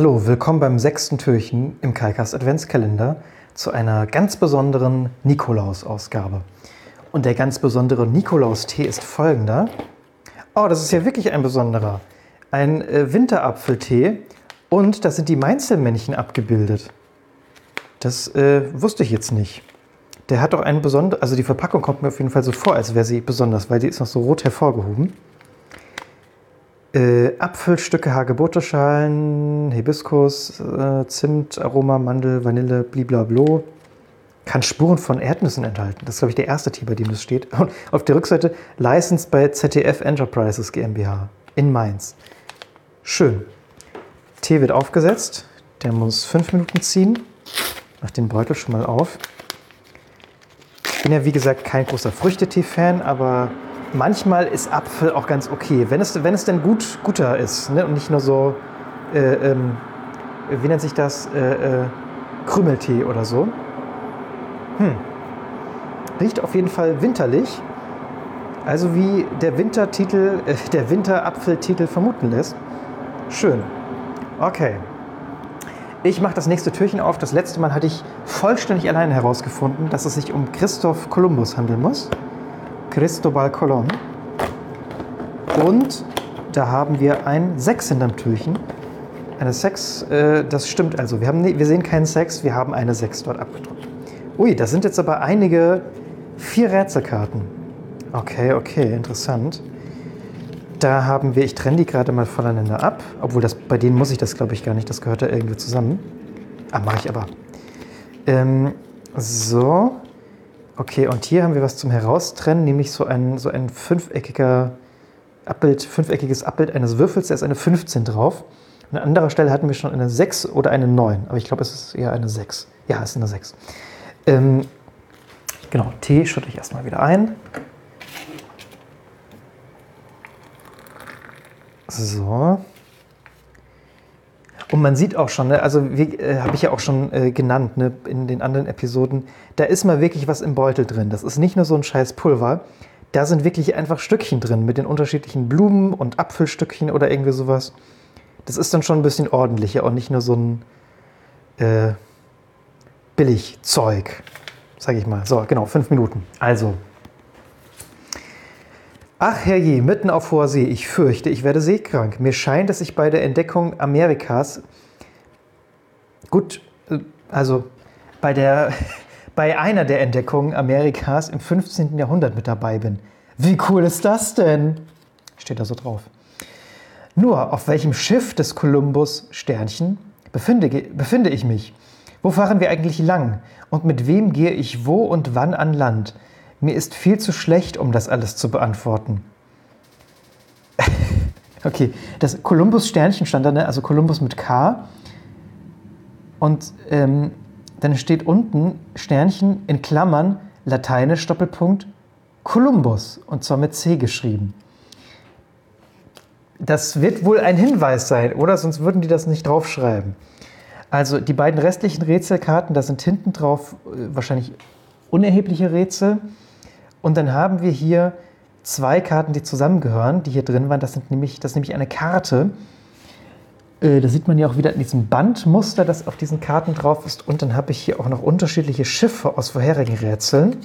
Hallo, willkommen beim sechsten Türchen im Kalkas Adventskalender zu einer ganz besonderen Nikolaus-Ausgabe. Und der ganz besondere Nikolaus-Tee ist folgender. Oh, das ist ja wirklich ein besonderer. Ein äh, Winterapfeltee und da sind die Mainzelmännchen abgebildet. Das äh, wusste ich jetzt nicht. Der hat doch einen besonderen, also die Verpackung kommt mir auf jeden Fall so vor, als wäre sie besonders, weil die ist noch so rot hervorgehoben. Äh, Apfelstücke, Hagebutteschalen, Hibiskus, äh, Zimt, Aroma, Mandel, Vanille, bliblablo. Kann Spuren von Erdnüssen enthalten. Das ist, glaube ich, der erste Tee, bei dem das steht. Und auf der Rückseite Licensed bei ZDF Enterprises GmbH in Mainz. Schön. Tee wird aufgesetzt. Der muss fünf Minuten ziehen. Mach den Beutel schon mal auf. Ich bin ja, wie gesagt, kein großer Früchtetee-Fan, aber manchmal ist Apfel auch ganz okay, wenn es, wenn es denn gut, guter ist ne? und nicht nur so, äh, ähm, wie nennt sich das, äh, äh, Krümeltee oder so. Hm. Riecht auf jeden Fall winterlich, also wie der Wintertitel, äh, der Winterapfeltitel vermuten lässt. Schön. Okay. Ich mache das nächste Türchen auf. Das letzte Mal hatte ich vollständig allein herausgefunden, dass es sich um Christoph Kolumbus handeln muss. Cristobal Colon. Und da haben wir ein 6 hinterm Türchen. Eine 6, äh, das stimmt also. Wir, haben, wir sehen keinen 6, wir haben eine 6 dort abgedrückt. Ui, das sind jetzt aber einige, vier Rätselkarten. Okay, okay, interessant. Da haben wir, ich trenne die gerade mal voneinander ab, obwohl das, bei denen muss ich das glaube ich gar nicht, das gehört da irgendwie zusammen. Ah, mache ich aber. Ähm, so, Okay, und hier haben wir was zum Heraustrennen, nämlich so ein, so ein fünfeckiger Abbild, fünfeckiges Abbild eines Würfels, da ist eine 15 drauf. An anderer Stelle hatten wir schon eine 6 oder eine 9, aber ich glaube, es ist eher eine 6. Ja, es ist eine 6. Ähm, genau, Tee schütte ich erstmal wieder ein. So. Und man sieht auch schon, ne, also äh, habe ich ja auch schon äh, genannt ne, in den anderen Episoden, da ist mal wirklich was im Beutel drin. Das ist nicht nur so ein scheiß Pulver. Da sind wirklich einfach Stückchen drin mit den unterschiedlichen Blumen und Apfelstückchen oder irgendwie sowas. Das ist dann schon ein bisschen ordentlicher und nicht nur so ein äh, Billigzeug, sage ich mal. So, genau, fünf Minuten. Also, Ach herrje, mitten auf hoher See, ich fürchte, ich werde seekrank. Mir scheint, dass ich bei der Entdeckung Amerikas, gut, äh, also bei, der, bei einer der Entdeckungen Amerikas im 15. Jahrhundert mit dabei bin. Wie cool ist das denn? Steht da so drauf. Nur, auf welchem Schiff des Kolumbus Sternchen befinde, befinde ich mich? Wo fahren wir eigentlich lang? Und mit wem gehe ich wo und wann an Land? Mir ist viel zu schlecht, um das alles zu beantworten. okay, das Kolumbus-Sternchen stand da, ne? also Kolumbus mit K. Und ähm, dann steht unten Sternchen in Klammern, lateinisch Doppelpunkt, Kolumbus und zwar mit C geschrieben. Das wird wohl ein Hinweis sein, oder? Sonst würden die das nicht draufschreiben. Also die beiden restlichen Rätselkarten, da sind hinten drauf äh, wahrscheinlich unerhebliche Rätsel. Und dann haben wir hier zwei Karten, die zusammengehören, die hier drin waren. Das, sind nämlich, das ist nämlich eine Karte. Äh, da sieht man ja auch wieder in diesem Bandmuster, das auf diesen Karten drauf ist. Und dann habe ich hier auch noch unterschiedliche Schiffe aus vorherigen Rätseln.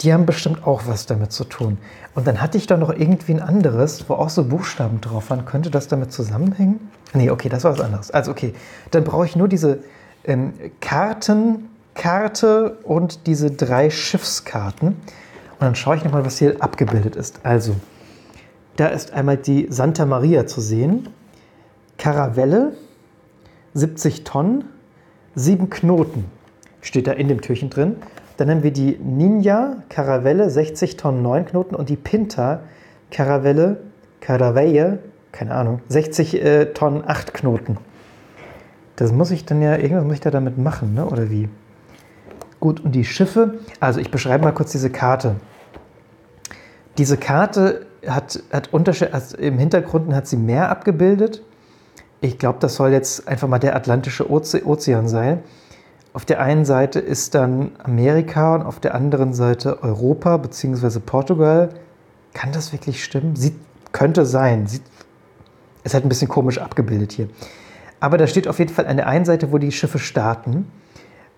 Die haben bestimmt auch was damit zu tun. Und dann hatte ich da noch irgendwie ein anderes, wo auch so Buchstaben drauf waren. Könnte das damit zusammenhängen? Nee, okay, das war was anderes. Also okay, dann brauche ich nur diese ähm, Karten, Karte und diese drei Schiffskarten. Und dann schaue ich nochmal, was hier abgebildet ist. Also, da ist einmal die Santa Maria zu sehen. Karavelle, 70 Tonnen, 7 Knoten steht da in dem Türchen drin. Dann haben wir die Ninja Karavelle, 60 Tonnen, 9 Knoten und die Pinta Karavelle, Caravelle, keine Ahnung, 60 äh, Tonnen, 8 Knoten. Das muss ich dann ja, irgendwas muss ich da damit machen, ne? oder wie? Gut, und die Schiffe, also ich beschreibe mal kurz diese Karte. Diese Karte hat, hat Unterschied, also im Hintergrund hat sie Meer abgebildet. Ich glaube, das soll jetzt einfach mal der Atlantische Ozean sein. Auf der einen Seite ist dann Amerika und auf der anderen Seite Europa bzw. Portugal. Kann das wirklich stimmen? Sieht, könnte sein. Sieht, Ist halt ein bisschen komisch abgebildet hier. Aber da steht auf jeden Fall an der einen Seite, wo die Schiffe starten.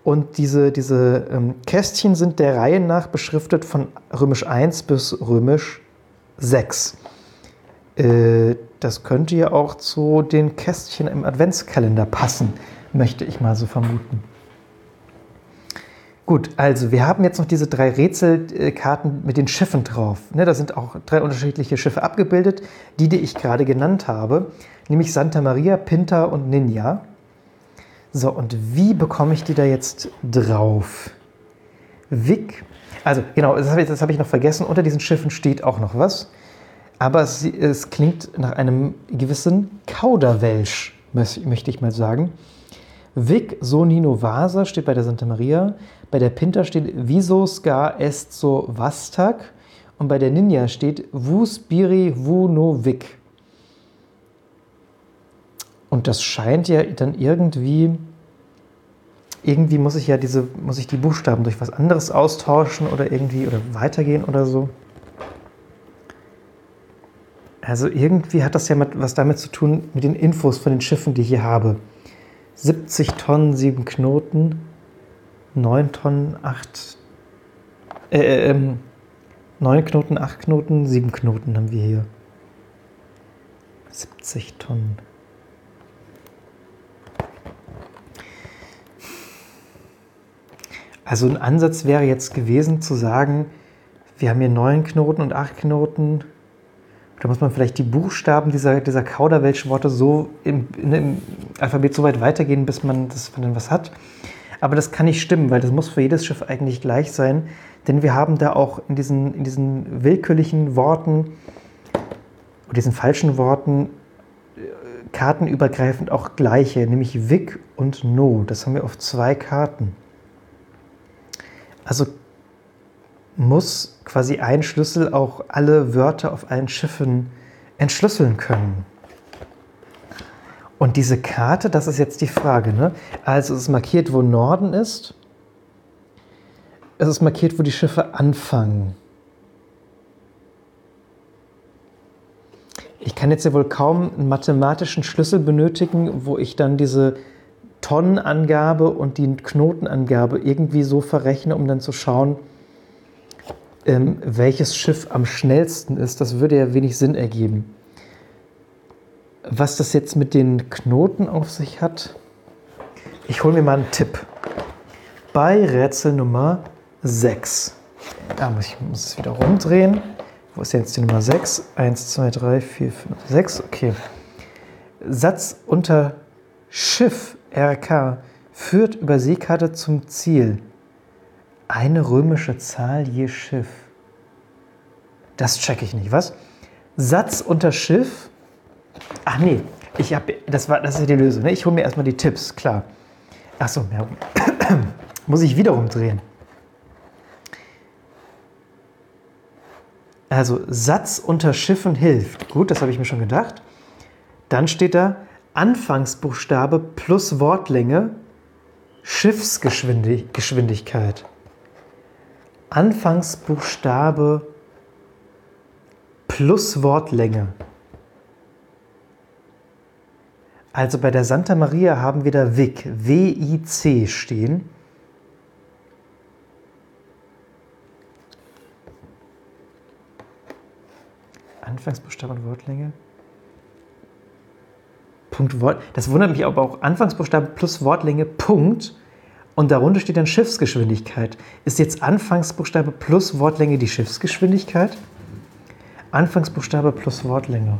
Und diese, diese ähm, Kästchen sind der Reihe nach beschriftet von römisch 1 bis römisch 6. Äh, das könnte ja auch zu den Kästchen im Adventskalender passen, möchte ich mal so vermuten. Gut, also wir haben jetzt noch diese drei Rätselkarten mit den Schiffen drauf. Ne, da sind auch drei unterschiedliche Schiffe abgebildet, die, die ich gerade genannt habe, nämlich Santa Maria, Pinta und Ninja. So, und wie bekomme ich die da jetzt drauf? Vic, also genau, das habe ich, hab ich noch vergessen, unter diesen Schiffen steht auch noch was, aber es, es klingt nach einem gewissen Kauderwelsch, möchte ich mal sagen. Vic Sonino Vasa steht bei der Santa Maria, bei der Pinta steht Visos gar est so Vastag und bei der Ninja steht Vus Biri Vu no Vic. Das scheint ja dann irgendwie, irgendwie muss ich ja diese, muss ich die Buchstaben durch was anderes austauschen oder irgendwie oder weitergehen oder so. Also irgendwie hat das ja was damit zu tun mit den Infos von den Schiffen, die ich hier habe. 70 Tonnen, 7 Knoten, 9 Tonnen, 8, äh, ähm, 9 Knoten, 8 Knoten, 7 Knoten haben wir hier. 70 Tonnen. Also ein Ansatz wäre jetzt gewesen zu sagen, wir haben hier 9 Knoten und 8 Knoten, da muss man vielleicht die Buchstaben dieser, dieser Kauderwelsch-Worte so im, im, Alphabet so weit weitergehen, bis man, das, man dann was hat. Aber das kann nicht stimmen, weil das muss für jedes Schiff eigentlich gleich sein. Denn wir haben da auch in diesen, in diesen willkürlichen Worten oder diesen falschen Worten äh, kartenübergreifend auch gleiche, nämlich Wick und No. Das haben wir auf zwei Karten. Also muss quasi ein Schlüssel auch alle Wörter auf allen Schiffen entschlüsseln können. Und diese Karte, das ist jetzt die Frage. Ne? Also es ist markiert, wo Norden ist. Es ist markiert, wo die Schiffe anfangen. Ich kann jetzt ja wohl kaum einen mathematischen Schlüssel benötigen, wo ich dann diese Tonnenangabe und die Knotenangabe irgendwie so verrechne, um dann zu schauen, ähm, welches Schiff am schnellsten ist, das würde ja wenig Sinn ergeben. Was das jetzt mit den Knoten auf sich hat, ich hole mir mal einen Tipp. Bei Rätsel Nummer 6. Da muss ich muss es wieder rumdrehen. Wo ist jetzt die Nummer 6? 1, 2, 3, 4, 5, 6. Okay. Satz unter Schiff RK führt über Seekarte zum Ziel. Eine römische Zahl je Schiff. Das checke ich nicht. Was? Satz unter Schiff. Ach nee, ich habe, das war, das ist die Lösung. Ne? Ich hole mir erstmal die Tipps, klar. Ach so, ja. muss ich wiederum drehen. Also Satz unter Schiffen hilft. Gut, das habe ich mir schon gedacht. Dann steht da Anfangsbuchstabe plus Wortlänge Schiffsgeschwindigkeit. Anfangsbuchstabe plus Wortlänge. Also bei der Santa Maria haben wir da WIC, W-I-C stehen. Anfangsbuchstabe und Wortlänge. Punkt Wort. Das wundert mich aber auch. Anfangsbuchstabe plus Wortlänge, Punkt. Und darunter steht dann Schiffsgeschwindigkeit. Ist jetzt Anfangsbuchstabe plus Wortlänge die Schiffsgeschwindigkeit? Anfangsbuchstabe plus Wortlänge.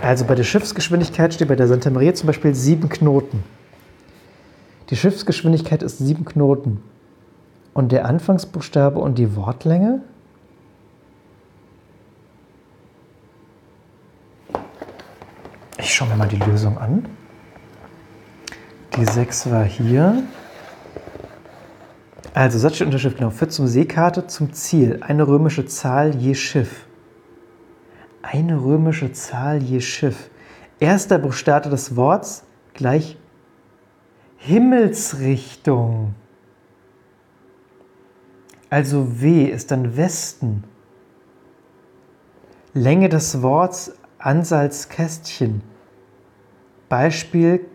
Also bei der Schiffsgeschwindigkeit steht bei der Santa Maria zum Beispiel sieben Knoten. Die Schiffsgeschwindigkeit ist sieben Knoten. Und der Anfangsbuchstabe und die Wortlänge? Ich schaue mir mal die Lösung an. Die 6 war hier. Also Satzunterschrift, genau. Führt zum Seekarte zum Ziel. Eine römische Zahl je Schiff. Eine römische Zahl je Schiff. Erster Buchstabe des Worts gleich Himmelsrichtung. Also W ist dann Westen. Länge des Worts Ansalzkästchen. Beispiel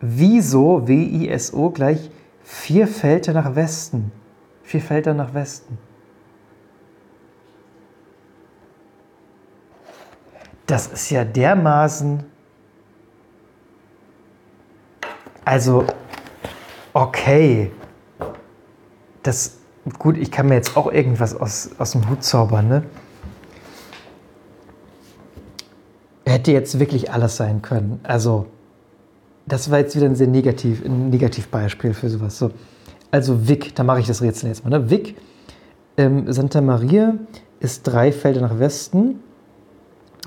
Wieso, W-I-S-O, gleich vier Felder nach Westen. Vier Felder nach Westen. Das ist ja dermaßen. Also, okay. Das, gut, ich kann mir jetzt auch irgendwas aus, aus dem Hut zaubern, ne? Hätte jetzt wirklich alles sein können. Also, das war jetzt wieder ein sehr negativ, ein Negativbeispiel für sowas. So. Also Vic, da mache ich das Rätsel jetzt mal. Ne? Vic, ähm, Santa Maria ist drei Felder nach Westen.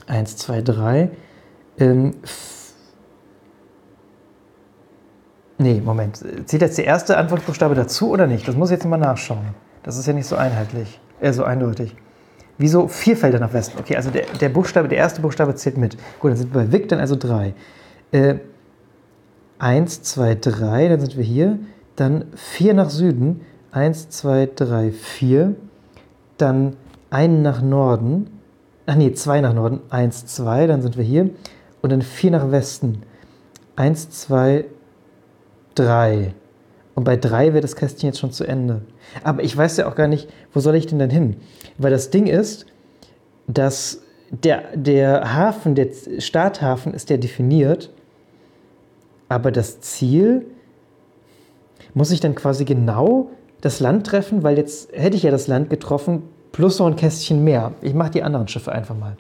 Eins, zwei, drei. Ähm, nee, Moment. Zählt jetzt der erste Antwortbuchstabe dazu oder nicht? Das muss ich jetzt mal nachschauen. Das ist ja nicht so einheitlich, äh, so eindeutig. Wieso vier Felder nach Westen? Okay, also der, der Buchstabe, der erste Buchstabe zählt mit. Gut, dann sind wir bei Vic, dann also drei. Äh, 1, 2, 3, dann sind wir hier. Dann 4 nach Süden, 1, 2, 3, 4. Dann einen nach Norden, ach nee, 2 nach Norden, 1, 2, dann sind wir hier. Und dann 4 nach Westen, 1, 2, 3. Und bei 3 wäre das Kästchen jetzt schon zu Ende. Aber ich weiß ja auch gar nicht, wo soll ich denn dann hin? Weil das Ding ist, dass der, der Hafen, der Starthafen ist ja definiert aber das Ziel muss ich dann quasi genau das Land treffen, weil jetzt hätte ich ja das Land getroffen plus noch ein Kästchen mehr. Ich mache die anderen Schiffe einfach mal.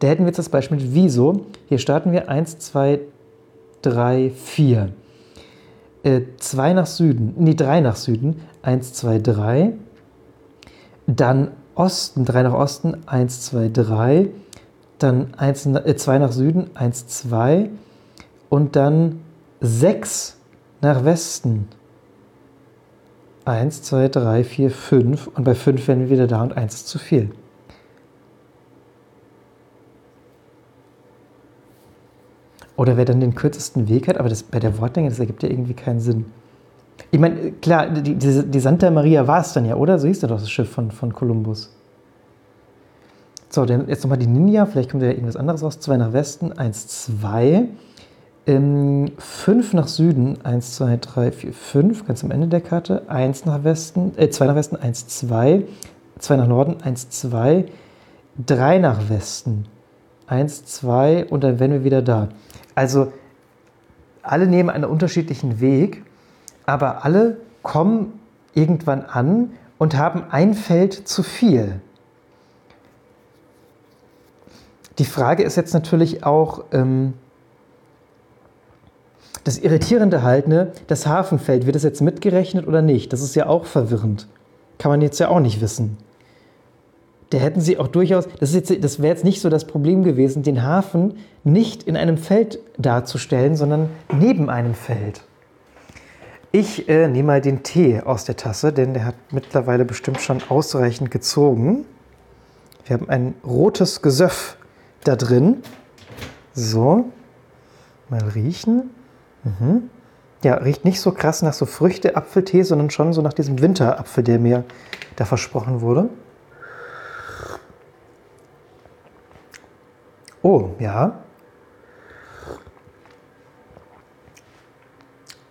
Da hätten wir jetzt das Beispiel Wieso. Hier starten wir 1, 2, 3, 4. 2 nach Süden, nee, 3 nach Süden, 1, 2, 3. Dann Osten, 3 nach Osten, 1, 2, 3. Dann 1, äh, 2 nach Süden, 1, 2. Und dann 6 nach Westen. 1, 2, 3, 4, 5. Und bei 5 werden wir wieder da und 1 ist zu viel. Oder wer dann den kürzesten Weg hat, aber das, bei der Wortlänge, das ergibt ja irgendwie keinen Sinn. Ich meine, klar, die, die, die Santa Maria war es dann ja, oder? So hieß ja doch das Schiff von, von. So, dann jetzt nochmal die Ninja, vielleicht kommt ja irgendwas anderes raus. 2 nach Westen, 1, 2. Ähm, fünf nach Süden, 1, 2, 3, 4, 5, ganz am Ende der Karte. 1 nach Westen, äh, 2 nach Westen, 1, 2. 2 nach Norden, 1, 2. 3 nach Westen, 1, 2 und dann wären wir wieder da. Also alle nehmen einen unterschiedlichen Weg, aber alle kommen irgendwann an und haben ein Feld zu viel. Die Frage ist jetzt natürlich auch, ähm, das Irritierende halt, ne, das Hafenfeld, wird das jetzt mitgerechnet oder nicht? Das ist ja auch verwirrend. Kann man jetzt ja auch nicht wissen. Da hätten sie auch durchaus, das, das wäre jetzt nicht so das Problem gewesen, den Hafen nicht in einem Feld darzustellen, sondern neben einem Feld. Ich äh, nehme mal den Tee aus der Tasse, denn der hat mittlerweile bestimmt schon ausreichend gezogen. Wir haben ein rotes Gesöff da drin. So, mal riechen. Mhm. Ja, riecht nicht so krass nach so Früchte-Apfeltee, sondern schon so nach diesem Winterapfel, der mir da versprochen wurde. Oh, ja.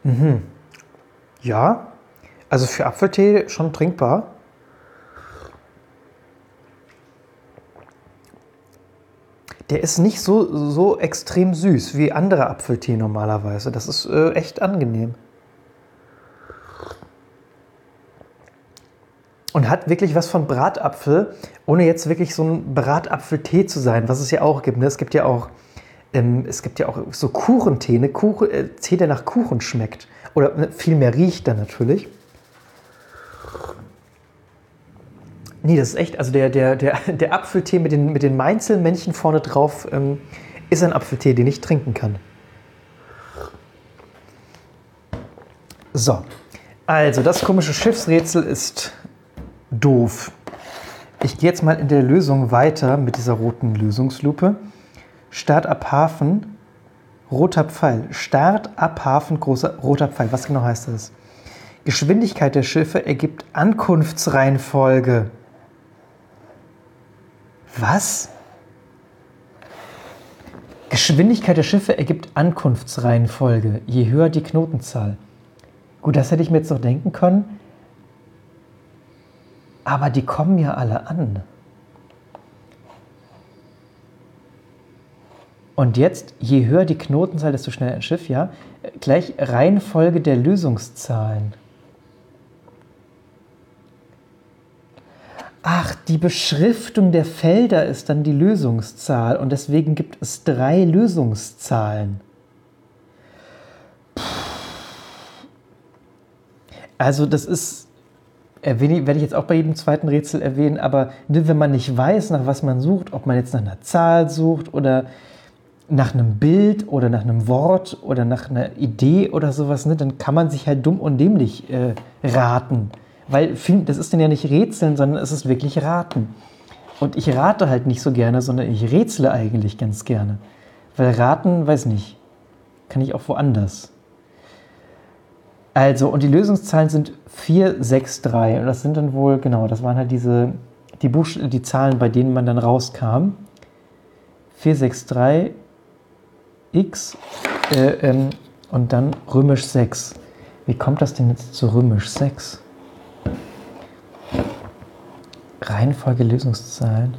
Mhm. Ja, also für Apfeltee schon trinkbar. Der ist nicht so, so extrem süß wie andere Apfeltee normalerweise. Das ist äh, echt angenehm. Und hat wirklich was von Bratapfel, ohne jetzt wirklich so ein Bratapfeltee zu sein, was es ja auch gibt. Ne? Es gibt ja auch, ähm, es gibt ja auch so Kuchentee, ne? Kuchen, äh, Tee, der nach Kuchen schmeckt. Oder ne, viel mehr riecht dann natürlich. Nee, das ist echt, also der, der, der, der Apfeltee mit den, mit den Mainzelmännchen vorne drauf ähm, ist ein Apfeltee, den ich trinken kann. So, also das komische Schiffsrätsel ist doof. Ich gehe jetzt mal in der Lösung weiter mit dieser roten Lösungslupe. Start ab Hafen, roter Pfeil. Start ab Hafen, großer roter Pfeil. Was genau heißt das? Geschwindigkeit der Schiffe ergibt Ankunftsreihenfolge. Was? Geschwindigkeit der Schiffe ergibt Ankunftsreihenfolge, je höher die Knotenzahl. Gut, das hätte ich mir jetzt noch denken können. Aber die kommen ja alle an. Und jetzt, je höher die Knotenzahl, desto schneller ein Schiff, ja. Gleich Reihenfolge der Lösungszahlen. Ach, die Beschriftung der Felder ist dann die Lösungszahl und deswegen gibt es drei Lösungszahlen. Also das ist, erwähne, werde ich jetzt auch bei jedem zweiten Rätsel erwähnen, aber wenn man nicht weiß, nach was man sucht, ob man jetzt nach einer Zahl sucht oder nach einem Bild oder nach einem Wort oder nach einer Idee oder sowas, ne, dann kann man sich halt dumm und dämlich äh, raten. Weil das ist dann ja nicht Rätseln, sondern es ist wirklich Raten. Und ich rate halt nicht so gerne, sondern ich rätsle eigentlich ganz gerne. Weil raten, weiß nicht, kann ich auch woanders. Also, und die Lösungszahlen sind 4, 6, 3. Und das sind dann wohl, genau, das waren halt diese, die, Buch die Zahlen, bei denen man dann rauskam. 4, 6, 3, X äh, ähm, und dann römisch 6. Wie kommt das denn jetzt zu römisch 6? Reihenfolge Lösungszahlen.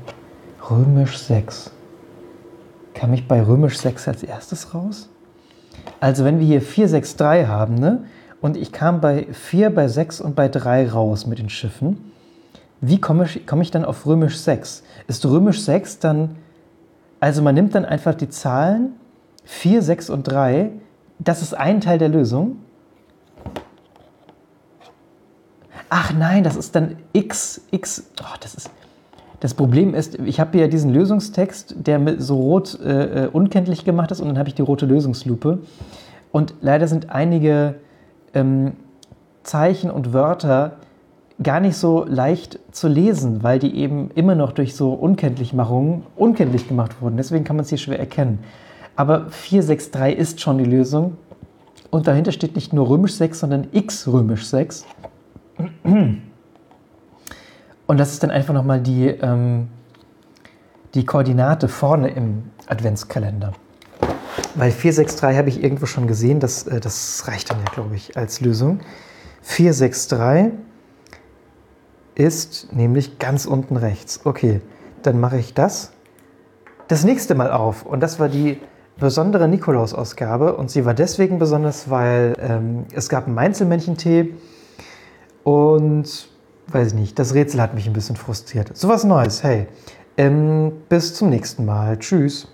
Römisch 6. Kam ich bei römisch 6 als erstes raus? Also wenn wir hier 4, 6, 3 haben, ne? Und ich kam bei 4, bei 6 und bei 3 raus mit den Schiffen. Wie komme ich, komme ich dann auf römisch 6? Ist römisch 6 dann, also man nimmt dann einfach die Zahlen 4, 6 und 3, das ist ein Teil der Lösung. Ach nein, das ist dann x, x, oh, das ist, das Problem ist, ich habe hier diesen Lösungstext, der so rot äh, äh, unkenntlich gemacht ist und dann habe ich die rote Lösungslupe. Und leider sind einige ähm, Zeichen und Wörter gar nicht so leicht zu lesen, weil die eben immer noch durch so Unkenntlichmachungen unkenntlich gemacht wurden. Deswegen kann man es hier schwer erkennen. Aber 463 ist schon die Lösung. Und dahinter steht nicht nur römisch 6, sondern x römisch 6. Und das ist dann einfach nochmal die, ähm, die Koordinate vorne im Adventskalender. Weil 463 habe ich irgendwo schon gesehen, das, äh, das reicht dann ja, glaube ich, als Lösung. 463 ist nämlich ganz unten rechts. Okay, dann mache ich das das nächste Mal auf. Und das war die besondere Nikolaus-Ausgabe und sie war deswegen besonders, weil ähm, es gab einen Mainzelmännchentee und weiß ich nicht, das Rätsel hat mich ein bisschen frustriert. Sowas Neues, hey. Ähm, bis zum nächsten Mal. Tschüss.